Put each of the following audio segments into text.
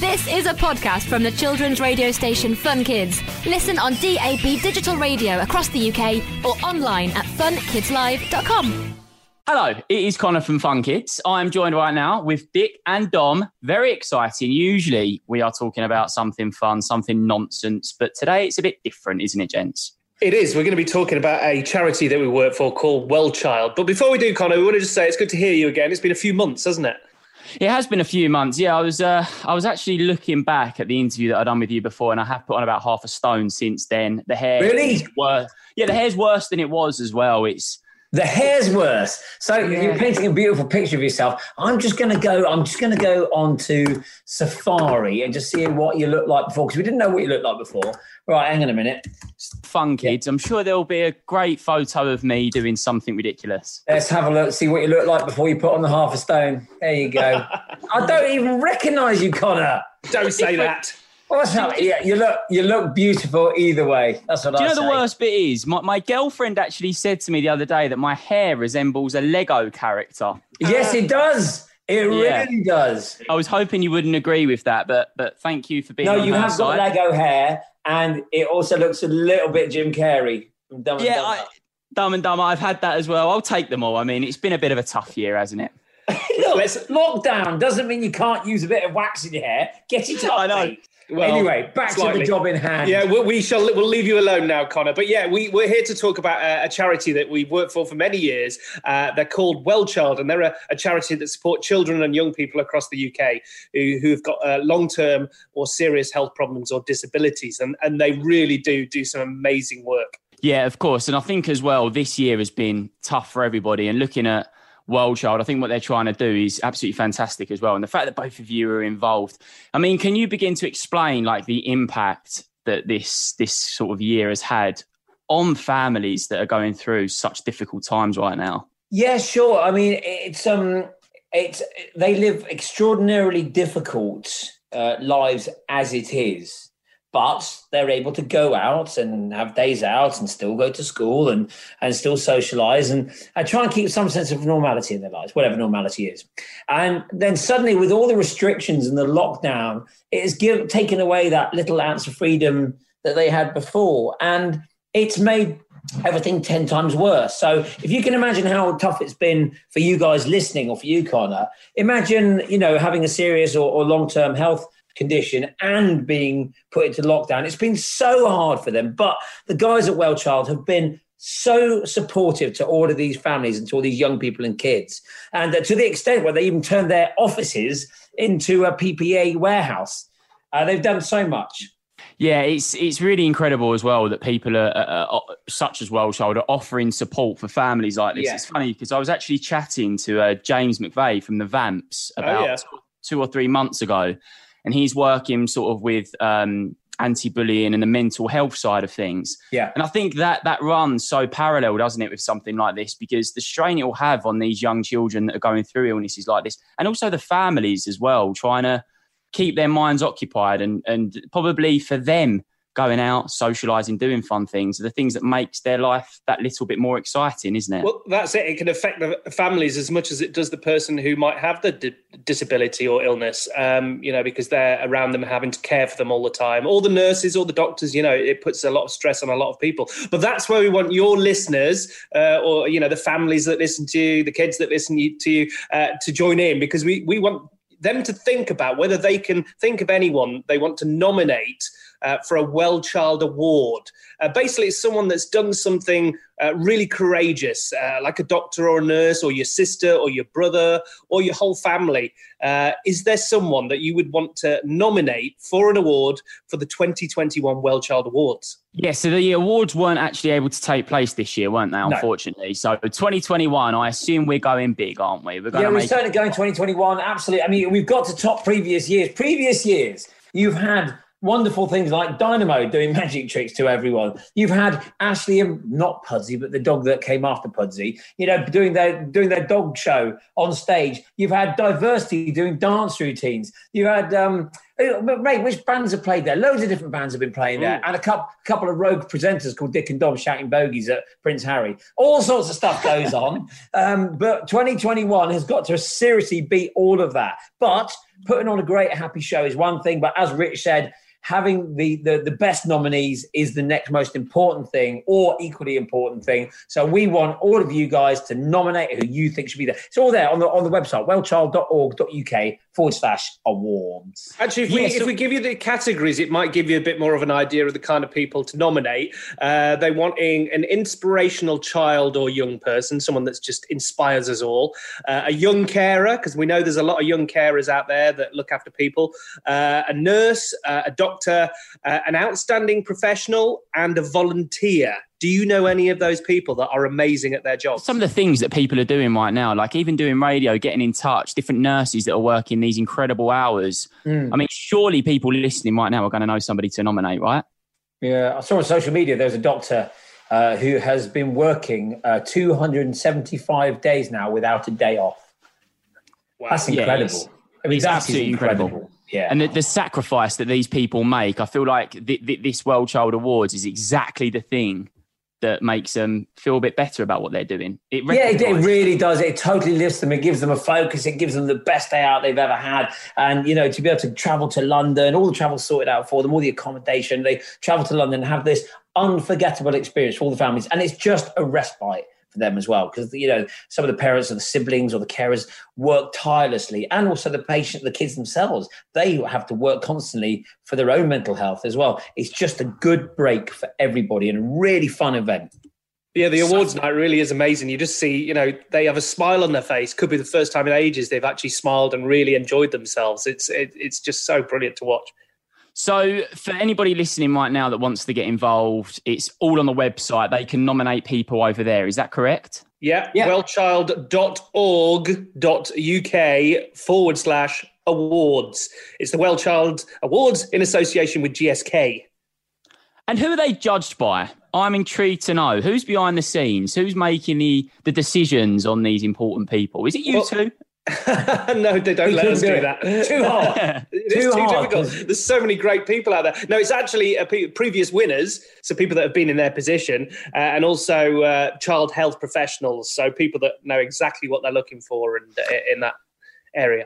This is a podcast from the children's radio station Fun Kids. Listen on DAB digital radio across the UK or online at funkidslive.com. Hello, it is Connor from Fun Kids. I'm joined right now with Dick and Dom. Very exciting. Usually we are talking about something fun, something nonsense, but today it's a bit different, isn't it, gents? It is. We're going to be talking about a charity that we work for called Well Child. But before we do, Connor, we want to just say it's good to hear you again. It's been a few months, hasn't it? It has been a few months. Yeah, I was uh, I was actually looking back at the interview that I'd done with you before, and I have put on about half a stone since then. The hair Really? worse. Yeah, the hair's worse than it was as well. It's The hair's worse. So you're painting a beautiful picture of yourself. I'm just going to go. I'm just going to go on to Safari and just see what you look like before because we didn't know what you looked like before. Right, hang on a minute. fun, kids. I'm sure there'll be a great photo of me doing something ridiculous. Let's have a look. See what you look like before you put on the half a stone. There you go. I don't even recognise you, Connor. Don't say that. What's? Yeah, you look. You look beautiful either way. That's what I. Do I you know say. the worst bit is? My, my girlfriend actually said to me the other day that my hair resembles a Lego character. Yes, it does. It Yeah. really does. I was hoping you wouldn't agree with that, but but thank you for being No, you have got. Lego hair, and it also looks a little bit Jim Carrey. Dumb and Yeah, Dumber. I, Dumb and Dumber. I've had that as well. I'll take them all. I mean, it's been a bit of a tough year, hasn't it? Look, Let's- lockdown doesn't mean you can't use a bit of wax in your hair. Get it up. I know. mate. Well, anyway, back to the job in hand. Yeah, we, we shall. We'll leave you alone now, Connor. But yeah, we, we're here to talk about a, a charity that we've worked for for many years. Uh, they're called Well Child, and they're a, a charity that support children and young people across the UK who, who've got uh, long-term or serious health problems or disabilities, and and they really do do some amazing work. Yeah, of course. And I think as well, this year has been tough for everybody. And looking at Well Child, I think what they're trying to do is absolutely fantastic as well. And the fact that both of you are involved. I mean, can you begin to explain like the impact that this this sort of year has had on families that are going through such difficult times right now? Yeah, sure. I mean, it's um, it's they live extraordinarily difficult uh, lives as it is, but they're able to go out and have days out and still go to school and and still socialize and, and try and keep some sense of normality in their lives, whatever normality is. And then suddenly, with all the restrictions and the lockdown, it has taken away that little ounce of freedom that they had before, and it's made everything 10 times worse. So if you can imagine how tough it's been for you guys listening or for you, Connor, imagine, you know, having a serious or, or long-term health condition and being put into lockdown. It's been so hard for them. But the guys at Well Child have been so supportive to all of these families and to all these young people and kids. And uh, to the extent where they even turned their offices into a PPE warehouse. Uh, they've done so much. Yeah, it's it's really incredible as well that people are, are, are such as Well Child are offering support for families like this. Yeah. It's funny because I was actually chatting to uh, James McVeigh from the Vamps about yeah. two, two or three months ago, and he's working sort of with um, anti-bullying and the mental health side of things. Yeah. And I think that that runs so parallel, doesn't it, with something like this? Because the strain it will have on these young children that are going through illnesses like this, and also the families as well, trying to keep their minds occupied and and probably for them going out, socializing, doing fun things are the things that makes their life that little bit more exciting, isn't it? Well, that's it. It can affect the families as much as it does the person who might have the di- disability or illness. Um, you know, because they're around them, having to care for them all the time. All the nurses, all the doctors. You know, it puts a lot of stress on a lot of people. But that's where we want your listeners, uh, or you know, the families that listen to you, the kids that listen to you, uh, to join in because we we want them to think about whether they can think of anyone they want to nominate uh, for a Well Child Award. Uh, basically, it's someone that's done something uh, really courageous, uh, like a doctor or a nurse, or your sister, or your brother, or your whole family. Uh, is there someone that you would want to nominate for an award for the 2021 Well Child Awards? Yeah, so the awards weren't actually able to take place this year, weren't they? Unfortunately. So 2021, I assume we're going big, aren't we? We're going Yeah, to we're make certainly going 2021. Absolutely. I mean, we've got to top previous years. Previous years, you've had wonderful things like Dynamo doing magic tricks to everyone. You've had Ashleigh and not Pudsey, but the dog that came after Pudsey, you know, doing their doing their dog show on stage. You've had diversity doing dance routines. You've had um, Mate, which bands have played there? Loads of different bands have been playing there, mm. and a couple, couple of rogue presenters called Dick and Dom shouting bogies at Prince Harry. All sorts of stuff goes on. Um, but 2021 has got to seriously beat all of that. But putting on a great, happy show is one thing. But as Rich said, having the, the, the best nominees is the next most important thing or equally important thing. So we want all of you guys to nominate who you think should be there. It's all there on the on the website, wellchild.org.uk forward slash awards. Actually, if we, yeah, so- if we give you the categories, it might give you a bit more of an idea of the kind of people to nominate. Uh, they wanting an inspirational child or young person, someone that's just inspires us all. Uh, a young carer, because we know there's a lot of young carers out there that look after people. Uh, a nurse, uh, a doctor doctor, uh, an outstanding professional, and a volunteer. Do you know any of those people that are amazing at their jobs? Some of the things that people are doing right now, like even doing radio, getting in touch, different nurses that are working these incredible hours. Mm. I mean, surely people listening right now are going to know somebody to nominate, right? Yeah, I saw on social media there's a doctor uh, who has been working uh, 275 days now without a day off. Wow. That's incredible. Yeah, it's, I mean, it's absolutely incredible. incredible. Yeah. And the, the, sacrifice that these people make, I feel like th- th- this Well Child Awards is exactly the thing that makes them feel a bit better about what they're doing. It yeah, it, it, really does. It totally lifts them. It gives them a focus. It gives them the best day out they've ever had. And, you know, to be able to travel to London, all the travel sorted out for them, all the accommodation, they travel to London and have this unforgettable experience for all the families. And it's just a respite for them as well because you know some of the parents or the siblings or the carers work tirelessly and also the patient the kids themselves they have to work constantly for their own mental health as well it's just a good break for everybody and a really fun event yeah, the awards night really is amazing. You just see, you know, they have a smile on their face. Could be the first time in ages they've actually smiled and really enjoyed themselves. It's it, it's just so brilliant to watch. So, for anybody listening right now that wants to get involved, it's all on the website. They can nominate people over there. Is that correct? Yeah. yeah. Wellchild.org.uk forward slash awards. It's the Wellchild Awards in association with GSK. And who are they judged by? I'm intrigued to know who's behind the scenes, who's making the, the decisions on these important people. Is it you well, two? no, they don't let us do, do that. Too hard. it too, too hard. difficult. There's so many great people out there. No, it's actually previous winners, so people that have been in their position, uh, and also uh, child health professionals, so people that know exactly what they're looking for and uh, in that area.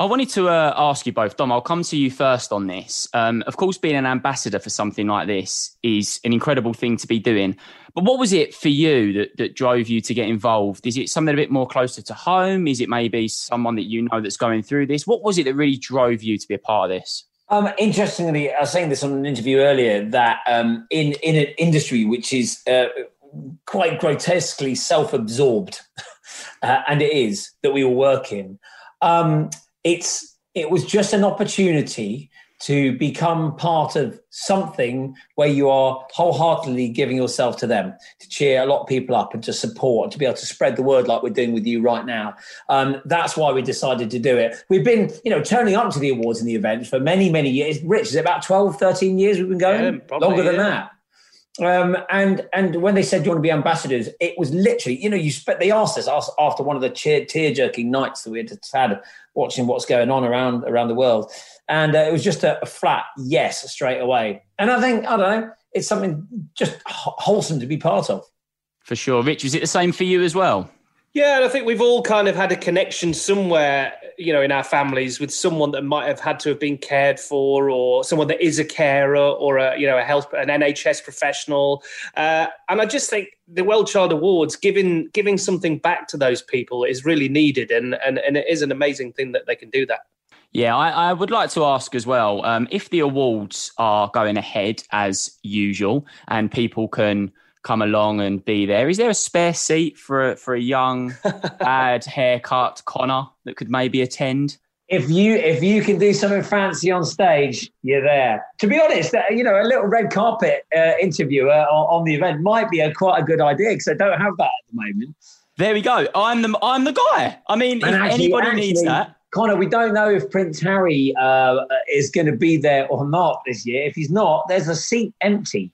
I wanted to uh, ask you both, Dom. I'll come to you first on this. Um, of course, being an ambassador for something like this is an incredible thing to be doing. But what was it for you that, that drove you to get involved? Is it something a bit more closer to home? Is it maybe someone that you know that's going through this? What was it that really drove you to be a part of this? Um, interestingly, I was saying this on an interview earlier that um, in in an industry which is uh, quite grotesquely self-absorbed, uh, and it is that we all work in. Um, it's it was just an opportunity to become part of something where you are wholeheartedly giving yourself to them to cheer a lot of people up and to support to be able to spread the word like we're doing with you right now. Um, that's why we decided to do it. We've been you know turning up to the awards and the events for many many years. Rich is it about 12 13 years we've been going? Yeah, probably, longer than yeah. that um, and and when they said you want to be ambassadors, it was literally, you know, you spe- they asked us after one of the tear jerking nights that we had had watching what's going on around around the world, and uh, it was just a, a, flat yes straight away. And I think I don't know, it's something just wholesome to be part of. For sure, Rich, is it the same for you as well? Yeah, and I think we've all kind of had a connection somewhere, you know, in our families with someone that might have had to have been cared for, or someone that is a carer, or a you know a health an NHS professional. Uh, and I just think the Well Child Awards giving giving something back to those people is really needed, and and and it is an amazing thing that they can do that. Yeah, I, I, would like to ask as well um, if the awards are going ahead as usual and people can come along and be there. Is there a spare seat for a, for a young, bad haircut Connor that could maybe attend? If you if you can do something fancy on stage, you're there. To be honest, uh, you know, a little red carpet uh, interviewer on, on, the event might be a quite a good idea because I don't have that at the moment. There we go. I'm the I'm the guy. I mean, and if actually, anybody actually, needs that. Connor, we don't know if Prince Harry uh, is going to be there or not this year. If he's not, there's a seat empty.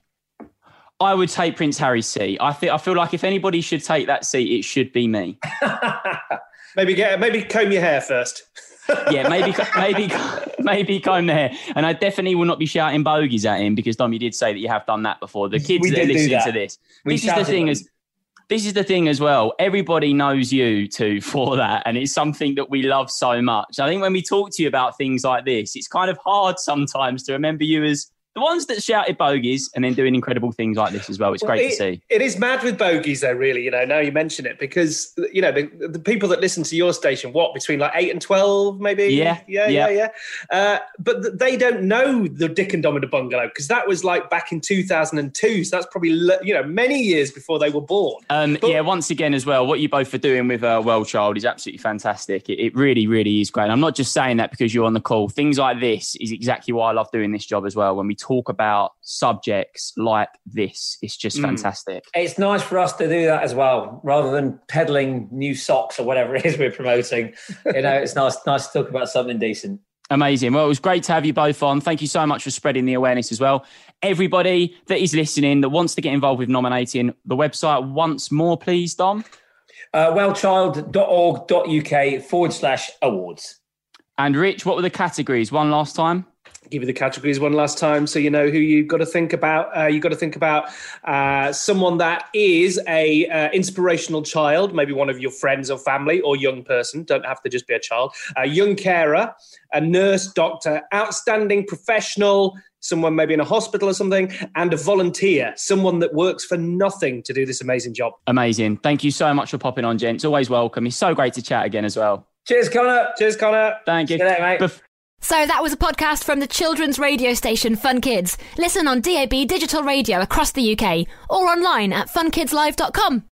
I would take Prince Harry's seat. I think I feel like if anybody should take that seat, it should be me. maybe get maybe comb your hair first. yeah, maybe maybe maybe come there. And I definitely will not be shouting bogies at him because Dom, you did say that you have done that before. The kids We that are listening that. to this, We this is the thing is. This is the thing as well. Everybody knows you too for that, and it's something that we love so much. I think when we talk to you about things like this, it's kind of hard sometimes to remember you as the ones that shouted bogies and then doing incredible things like this as well. It's Well, great it- to see. It is mad with bogies, though. Really, you know. Now you mention it, because you know the, the people that listen to your station, what between like eight and twelve, maybe. Yeah, yeah, yeah. yeah, yeah. Uh, but th- they don't know the Dick and Dom in da Bungalow because that was like back in two thousand and two. So that's probably you know many years before they were born. Um, But- yeah, once again as well, what you both are doing with uh, Well Child is absolutely fantastic. It, it really, really is great. And I'm not just saying that because you're on the call. Things like this is exactly why I love doing this job as well. When we talk about subjects like this, it's just Mm. fantastic. It's nice for us to do that as well, rather than peddling new socks or whatever it is we're promoting. You know, it's nice nice to talk about something decent. Amazing. Well, it was great to have you both on. Thank you so much for spreading the awareness as well. Everybody that is listening that wants to get involved with nominating the website once more, please, Dom. Uh, wellchild.org.uk forward slash awards. And Rich, what were the categories? One last time. Give you the categories one last time so you know who you've got to think about uh, you've got to think about uh, someone that is a uh, inspirational child maybe one of your friends or family or young person don't have to just be a child a young carer a nurse doctor outstanding professional someone maybe in a hospital or something and a volunteer someone that works for nothing to do this amazing job Amazing. Thank you so much for popping on, gents. Always welcome. It's so great to chat again as well. Cheers, Connor. cheers connor Thank you. Good night, mate. Bef- So that was a podcast from the children's radio station Fun Kids. Listen on DAB digital radio across the UK or online at funkidslive.com.